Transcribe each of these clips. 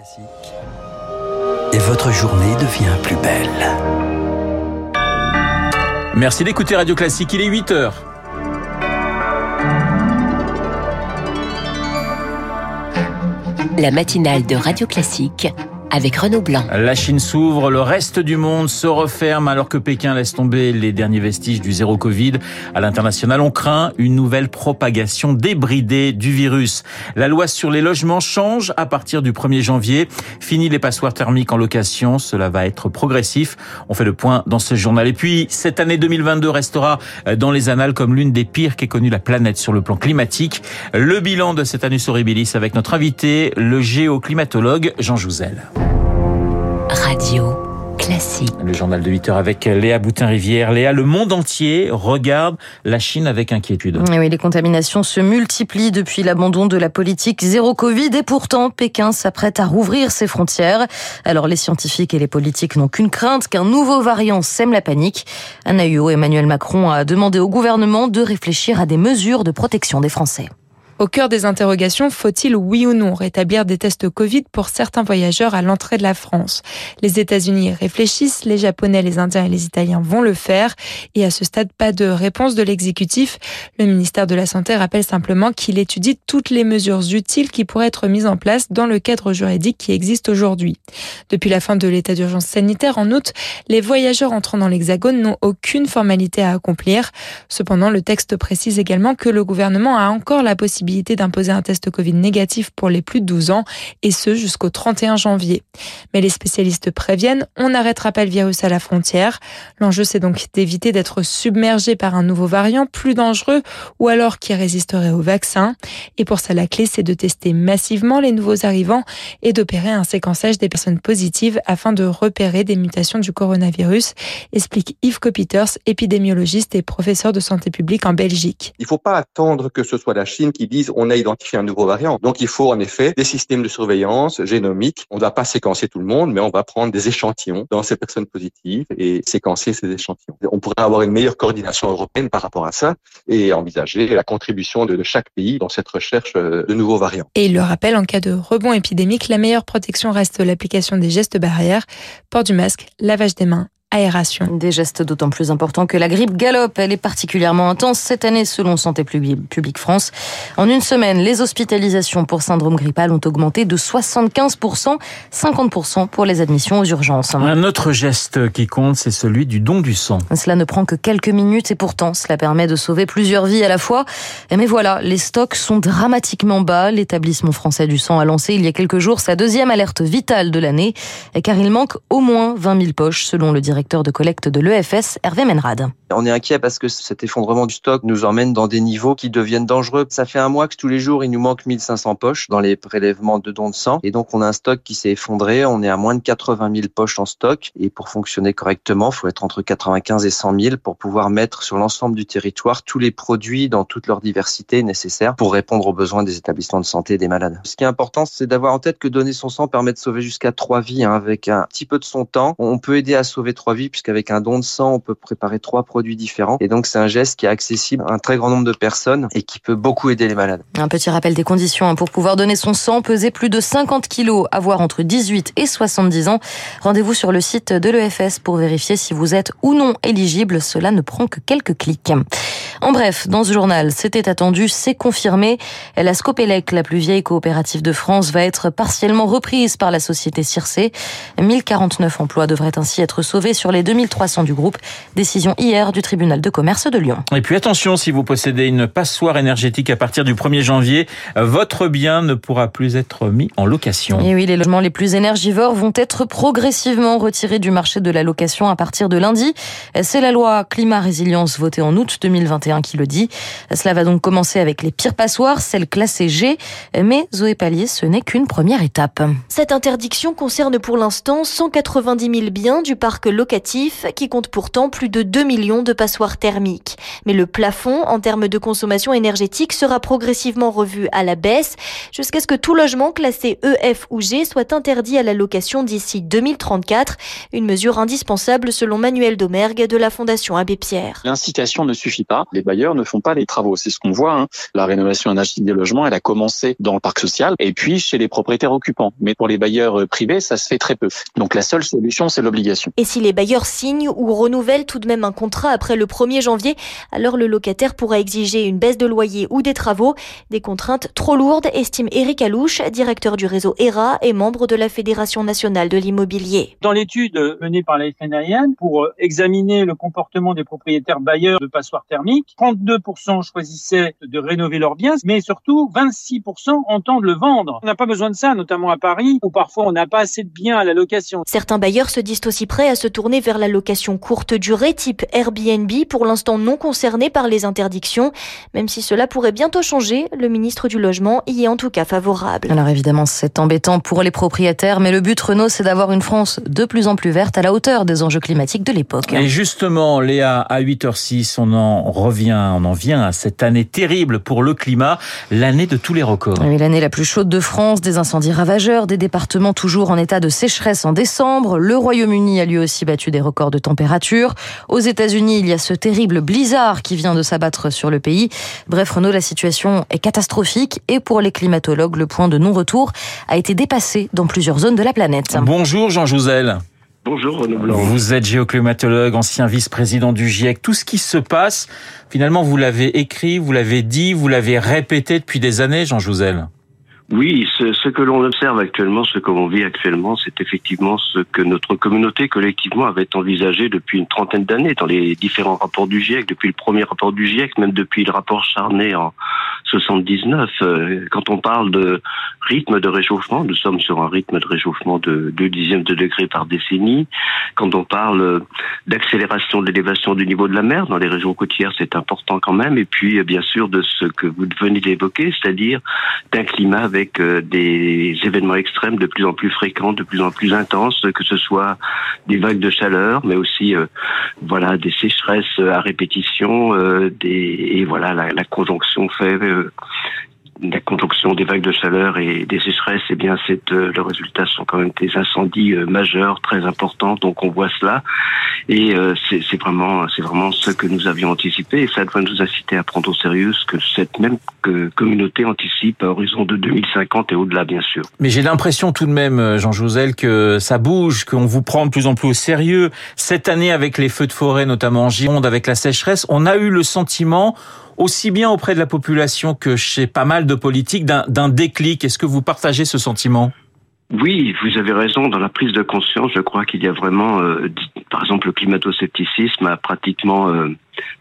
Classique. Et votre journée devient plus belle. Merci d'écouter Radio Classique, il est 8 heures. La matinale de Radio Classique avec Renaud Blanc. La Chine s'ouvre, le reste du monde se referme alors que Pékin laisse tomber les derniers vestiges du zéro Covid. À l'international, on craint une nouvelle propagation débridée du virus. La loi sur les logements change à partir du 1er janvier. Fini les passoires thermiques en location, cela va être progressif. On fait le point dans ce journal. Et puis, cette année 2022 restera dans les annales comme l'une des pires qu'ait connue la planète sur le plan climatique. Le bilan de cette année horribilis avec notre invité, le géoclimatologue Jean Jouzel. Radio classique. Le journal de 8 heures avec Léa Boutin-Rivière. Léa, le monde entier regarde la Chine avec inquiétude. Oui, les contaminations se multiplient depuis l'abandon de la politique zéro Covid et pourtant Pékin s'apprête à rouvrir ses frontières. Alors les scientifiques et les politiques n'ont qu'une crainte qu'un nouveau variant sème la panique. Anna Huot, Emmanuel Macron a demandé au gouvernement de réfléchir à des mesures de protection des Français. Au cœur des interrogations, faut-il oui ou non rétablir des tests Covid pour certains voyageurs à l'entrée de la France? Les États-Unis réfléchissent, les Japonais, les Indiens et les Italiens vont le faire. Et à ce stade, pas de réponse de l'exécutif. Le ministère de la Santé rappelle simplement qu'il étudie toutes les mesures utiles qui pourraient être mises en place dans le cadre juridique qui existe aujourd'hui. Depuis la fin de l'état d'urgence sanitaire en août, les voyageurs entrant dans l'Hexagone n'ont aucune formalité à accomplir. Cependant, le texte précise également que le gouvernement a encore la possibilité d'imposer un test Covid négatif pour les plus de 12 ans, et ce jusqu'au 31 janvier. Mais les spécialistes préviennent, on n'arrêtera pas le virus à la frontière. L'enjeu, c'est donc d'éviter d'être submergé par un nouveau variant plus dangereux ou alors qui résisterait au vaccin. Et pour ça, la clé, c'est de tester massivement les nouveaux arrivants et d'opérer un séquençage des personnes positives afin de repérer des mutations du coronavirus, explique Yves Copiters, épidémiologiste et professeur de santé publique en Belgique. Il ne faut pas attendre que ce soit la Chine qui dise on a identifié un nouveau variant. Donc il faut en effet des systèmes de surveillance génomique. On ne va pas séquencer tout le monde, mais on va prendre des échantillons dans ces personnes positives et séquencer ces échantillons. On pourrait avoir une meilleure coordination européenne par rapport à ça et envisager la contribution de chaque pays dans cette recherche euh, de nouveaux variants. Et il le rappelle, en cas de rebond épidémique, la meilleure protection reste l'application des gestes barrières, port du masque, lavage des mains aération. Des gestes d'autant plus importants que la grippe galope. Elle est particulièrement intense cette année selon Santé publique France. En une semaine, les hospitalisations pour syndrome grippal ont augmenté de 75%, 50% pour les admissions aux urgences. Un autre geste qui compte, c'est celui du don du sang. Cela ne prend que quelques minutes et pourtant cela permet de sauver plusieurs vies à la fois. Mais voilà, les stocks sont dramatiquement bas. L'établissement français du sang a lancé il y a quelques jours sa deuxième alerte vitale de l'année car il manque au moins 20 000 poches selon le directeur directeur de collecte de l'EFS, Hervé Menrad. On est inquiet parce que cet effondrement du stock nous emmène dans des niveaux qui deviennent dangereux. Ça fait un mois que tous les jours, il nous manque 1500 poches dans les prélèvements de dons de sang. Et donc, on a un stock qui s'est effondré. On est à moins de 80 000 poches en stock. Et pour fonctionner correctement, il faut être entre 95 et 100 000 pour pouvoir mettre sur l'ensemble du territoire tous les produits dans toute leur diversité nécessaires pour répondre aux besoins des établissements de santé et des malades. Ce qui est important, c'est d'avoir en tête que donner son sang permet de sauver jusqu'à trois vies. Hein. Avec un petit peu de son temps, on peut aider à sauver trois vie puisqu'avec un don de sang, on peut préparer trois produits différents. Et donc, c'est un geste qui est accessible à un très grand nombre de personnes et qui peut beaucoup aider les malades. Un petit rappel des conditions. Hein. Pour pouvoir donner son sang, peser plus de 50 kilos, avoir entre 18 et 70 ans. Rendez-vous sur le site de l'EFS pour vérifier si vous êtes ou non éligible. Cela ne prend que quelques clics. En bref, dans ce journal, c'était attendu, c'est confirmé. La Scopelec, la plus vieille coopérative de France, va être partiellement reprise par la société Circé. 1049 emplois devraient ainsi être sauvés sur les 2300 du groupe. Décision hier du tribunal de commerce de Lyon. Et puis attention, si vous possédez une passoire énergétique à partir du 1er janvier, votre bien ne pourra plus être mis en location. Et oui, les logements les plus énergivores vont être progressivement retirés du marché de la location à partir de lundi. C'est la loi climat résilience votée en août 2021 qui le dit. Cela va donc commencer avec les pires passoires, celles classées G. Mais Zoé Pallier, ce n'est qu'une première étape. Cette interdiction concerne pour l'instant 190 000 biens du parc locatif qui compte pourtant plus de 2 millions de passoires thermiques. Mais le plafond en termes de consommation énergétique sera progressivement revu à la baisse jusqu'à ce que tout logement classé EF ou G soit interdit à la location d'ici 2034, une mesure indispensable selon Manuel Domergue de la Fondation Abbé Pierre. L'incitation ne suffit pas, les bailleurs ne font pas les travaux, c'est ce qu'on voit. Hein. La rénovation énergétique des logements, elle a commencé dans le parc social et puis chez les propriétaires occupants. Mais pour les bailleurs privés, ça se fait très peu. Donc la seule solution, c'est l'obligation. Et si les bailleurs signent ou renouvellent tout de même un contrat après le 1er janvier, alors le locataire pourra exiger une baisse de loyer ou des travaux, des contraintes trop lourdes, estime Éric Alouche, directeur du réseau ERA et membre de la Fédération nationale de l'immobilier. Dans l'étude menée par la FNAIN pour examiner le comportement des propriétaires bailleurs de passoires thermiques, 32% choisissaient de rénover leurs biens, mais surtout 26% entendent le vendre. On n'a pas besoin de ça, notamment à Paris, où parfois on n'a pas assez de biens à la location. Certains bailleurs se disent aussi prêts à se tourner vers la location courte durée type Airbnb, pour l'instant non concernés par les interdictions, même si cela pourrait bientôt changer. Le ministre du Logement y est en tout cas favorable. Alors évidemment, c'est embêtant pour les propriétaires, mais le but, Renault, c'est d'avoir une France de plus en plus verte à la hauteur des enjeux climatiques de l'époque. Et justement, Léa, à 8h06, on en revient, on en vient à cette année terrible pour le climat, l'année de tous les records. Oui, l'année la plus chaude de France, des incendies ravageurs, des départements toujours en état de sécheresse en décembre. Le Royaume-Uni a lui aussi battu des records de température. Aux États-Unis, il y a ce terrible blizzard qui vient de s'abattre sur le pays. Bref, Renaud, la situation est catastrophique et pour les climatologues, le point de non-retour a été dépassé dans plusieurs zones de la planète. Bonjour Jean Jouzel. Bonjour Renaud. Vous êtes géoclimatologue, ancien vice-président du GIEC. Tout ce qui se passe, finalement, vous l'avez écrit, vous l'avez dit, vous l'avez répété depuis des années, Jean Jouzel. Oui, ce, ce que l'on observe actuellement, ce que l'on vit actuellement, c'est effectivement ce que notre communauté collectivement avait envisagé depuis une trentaine d'années dans les différents rapports du GIEC, depuis le premier rapport du GIEC, même depuis le rapport Charnay en 79. Euh, quand on parle de rythme de réchauffement, nous sommes sur un rythme de réchauffement de 2 dixièmes de degré par décennie. Quand on parle d'accélération de l'élévation du niveau de la mer dans les régions côtières, c'est important quand même. Et puis, bien sûr, de ce que vous venez d'évoquer, c'est-à-dire d'un climat avec avec euh, des événements extrêmes de plus en plus fréquents, de plus en plus intenses, que ce soit des vagues de chaleur, mais aussi euh, voilà des sécheresses à répétition, euh, des et voilà la, la conjonction fait la conjonction des vagues de chaleur et des sécheresses, eh bien, c'est euh, le résultat sont quand même des incendies euh, majeurs, très importants. Donc, on voit cela, et euh, c'est vraiment, c'est vraiment ce que nous avions anticipé, et ça doit nous inciter à prendre au sérieux ce que cette même communauté anticipe à horizon de 2050 et au-delà, bien sûr. Mais j'ai l'impression tout de même, Jean Josel, que ça bouge, qu'on vous prend de plus en plus au sérieux. Cette année, avec les feux de forêt, notamment en Gironde, avec la sécheresse, on a eu le sentiment aussi bien auprès de la population que chez pas mal de politiques, d'un déclic. Est-ce que vous partagez ce sentiment? Oui, vous avez raison. Dans la prise de conscience, je crois qu'il y a vraiment, euh, par exemple, le climato-scepticisme a pratiquement euh,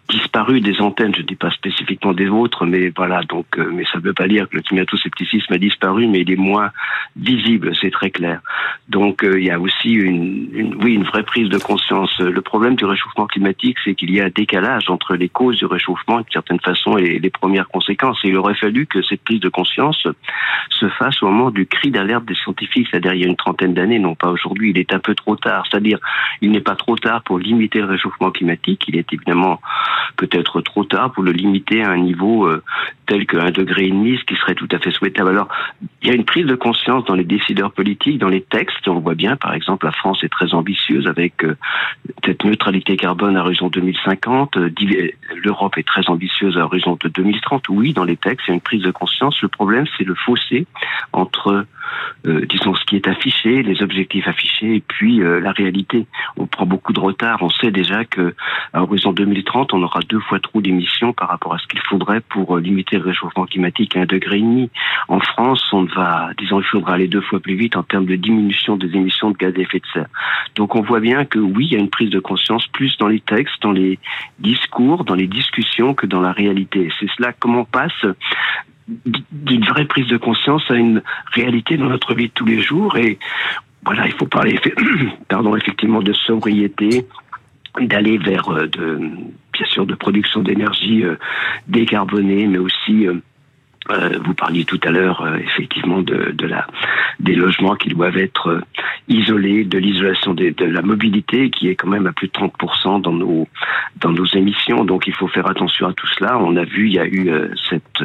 disparu des antennes, je ne dis pas spécifiquement des vôtres, mais voilà, donc, euh, mais ça ne veut pas dire que le climato-scepticisme a disparu, mais il est moins visible, c'est très clair. Donc, euh, il y a aussi une, une, oui, une vraie prise de conscience. Le problème du réchauffement climatique, c'est qu'il y a un décalage entre les causes du réchauffement, d'une certaine façon, et les premières conséquences. Et il aurait fallu que cette prise de conscience se fasse au moment du cri d'alerte des scientifiques, c'est-à-dire il y a une trentaine d'années, non pas aujourd'hui. Il est un peu trop tard. C'est-à-dire, il n'est pas trop tard pour limiter le réchauffement climatique. Il est évidemment peut-être trop tard pour le limiter à un niveau euh, tel qu'un degré et demi, ce qui serait tout à fait souhaitable. Alors, il y a une prise de conscience dans les décideurs politiques, dans les textes. On le voit bien, par exemple, la France est très ambitieuse avec euh, cette neutralité carbone à horizon 2050. Euh, L'Europe est très ambitieuse à horizon de 2030. Oui, dans les textes, il y a une prise de conscience. Le problème, c'est le fossé entre euh, disons, ce qui est affiché, les objectifs affichés, et puis euh, la réalité. On prend beaucoup de retard. On sait déjà que à horizon 2030, on aura deux fois trop d'émissions par rapport à ce qu'il faudrait pour euh, limiter le réchauffement climatique à un degré et demi. En France, on va, disons, il faudra aller deux fois plus vite en termes de diminution des émissions de gaz à effet de serre. Donc, on voit bien que oui, il y a une prise de conscience plus dans les textes, dans les discours, dans les discussions que dans la réalité. C'est cela comment passe d'une vraie prise de conscience à une réalité dans notre vie de tous les jours. Et voilà, il faut parler, pardon, effectivement, de sobriété, d'aller vers euh, de, bien sûr, de production d'énergie euh, décarbonée, mais aussi euh, vous parliez tout à l'heure effectivement de, la des logements qui doivent être isolés, de l'isolation de, de, la mobilité qui est quand même à plus de 30% dans nos dans nos émissions. Donc il faut faire attention à tout cela. On a vu, il y a eu cette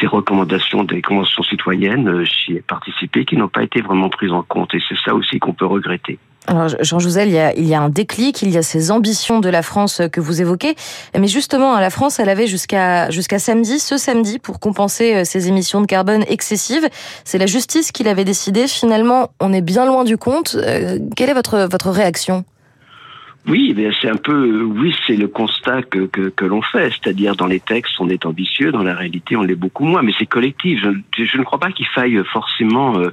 ces recommandations des conventions citoyennes, j'y ai participé, qui n'ont pas été vraiment prises en compte. Et c'est ça aussi qu'on peut regretter. Alors Jean Jouzel, il y, a, il y a un déclic, il y a ces ambitions de la France que vous évoquez, mais justement, la France, elle avait jusqu'à jusqu'à samedi, ce samedi, pour compenser ses émissions de carbone excessives. C'est la justice qui l'avait décidé. Finalement, on est bien loin du compte. quelle est votre votre réaction? Oui, c'est un peu, oui, c'est le constat que, que, que l'on fait, c'est-à-dire dans les textes on est ambitieux, dans la réalité on l'est beaucoup moins, mais c'est collectif. Je, ne crois pas qu'il faille forcément, euh,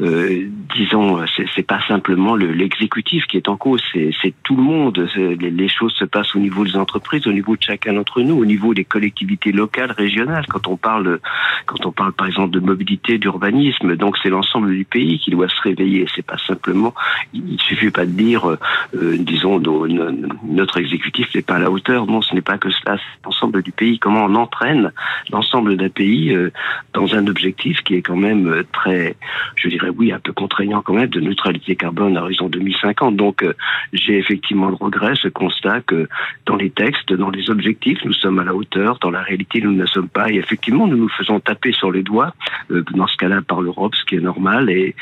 euh, disons, c'est pas simplement l'exécutif qui est en cause, c'est tout le monde. Les, les, choses se passent au niveau des entreprises, au niveau de chacun d'entre nous, au niveau des collectivités locales, régionales. Quand on parle, quand on parle par exemple de mobilité, d'urbanisme, donc c'est l'ensemble du pays qui doit se réveiller. C'est pas simplement, il suffit pas de dire, euh, disons notre exécutif n'est pas à la hauteur. Non, ce n'est pas que cela, c'est l'ensemble du pays. Comment on entraîne l'ensemble d'un pays euh, dans un objectif qui est quand même euh, très, je dirais oui, un peu contraignant quand même, de neutralité carbone à horizon 2050. Donc euh, j'ai effectivement le regret, ce constat que dans les textes, dans les objectifs, nous sommes à la hauteur, dans la réalité, nous ne le sommes pas. Et effectivement, nous nous faisons taper sur les doigts, dans ce cas-là par l'Europe, ce qui est normal. Et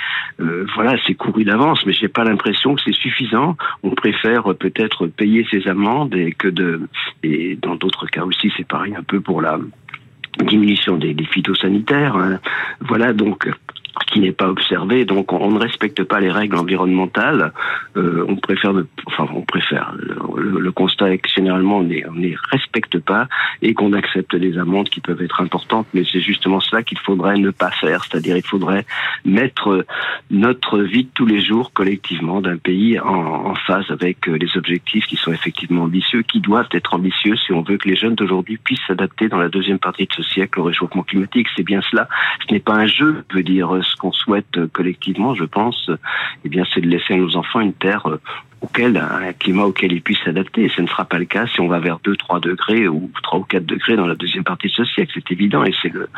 voilà, c'est couru d'avance, mais j'ai pas l'impression que c'est suffisant. On préfère peut-être payer ses amendes et que de et dans d'autres cas aussi c'est pareil un peu pour la diminution des, phytosanitaires. Hein. Voilà donc qui n'est pas observé. Donc on, ne respecte pas les règles environnementales. Euh, on préfère, enfin on préfère. Le, constat est que généralement on ne les respecte pas et qu'on accepte des amendes qui peuvent être importantes. Mais c'est justement cela qu'il faudrait ne pas faire. C'est-à-dire il faudrait mettre notre vie de tous les jours collectivement d'un pays en, en phase avec les objectifs qui sont effectivement ambitieux, qui doivent être ambitieux si on veut que les jeunes d'aujourd'hui puissent s'adapter dans la deuxième partie de ce siècle au réchauffement climatique. C'est bien cela. Ce n'est pas un jeu, veut dire ce qu'on souhaite collectivement, je pense, eh bien, c'est de laisser à nos enfants une terre euh, auquel, un climat auquel ils puissent s'adapter. Ce ne sera pas le cas si on va vers 2, 3 degrés ou 3 ou 4 degrés dans la deuxième partie de ce siècle. C'est évident et c'est le,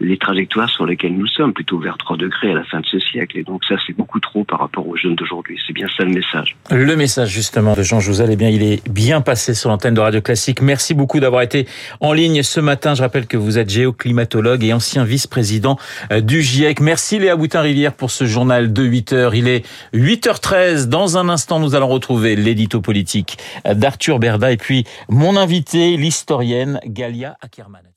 les trajectoires sur lesquelles nous sommes, plutôt vers 3 degrés à la fin de ce siècle. Et donc ça, c'est beaucoup trop par rapport aux jeunes d'aujourd'hui. C'est bien ça le message. Le message justement de Jean Jouzel, eh bien, il est bien passé sur l'antenne de Radio Classique. Merci beaucoup d'avoir été en ligne ce matin. Je rappelle que vous êtes géoclimatologue et ancien vice-président euh, du GIEC. Merci Léa Boutin-Rivière pour ce journal de 8 heures. Il est 8h13. Dans un instant, nous allons retrouver l'édito politique d'Arthur Berda et puis mon invité, l'historienne Galia Ackerman.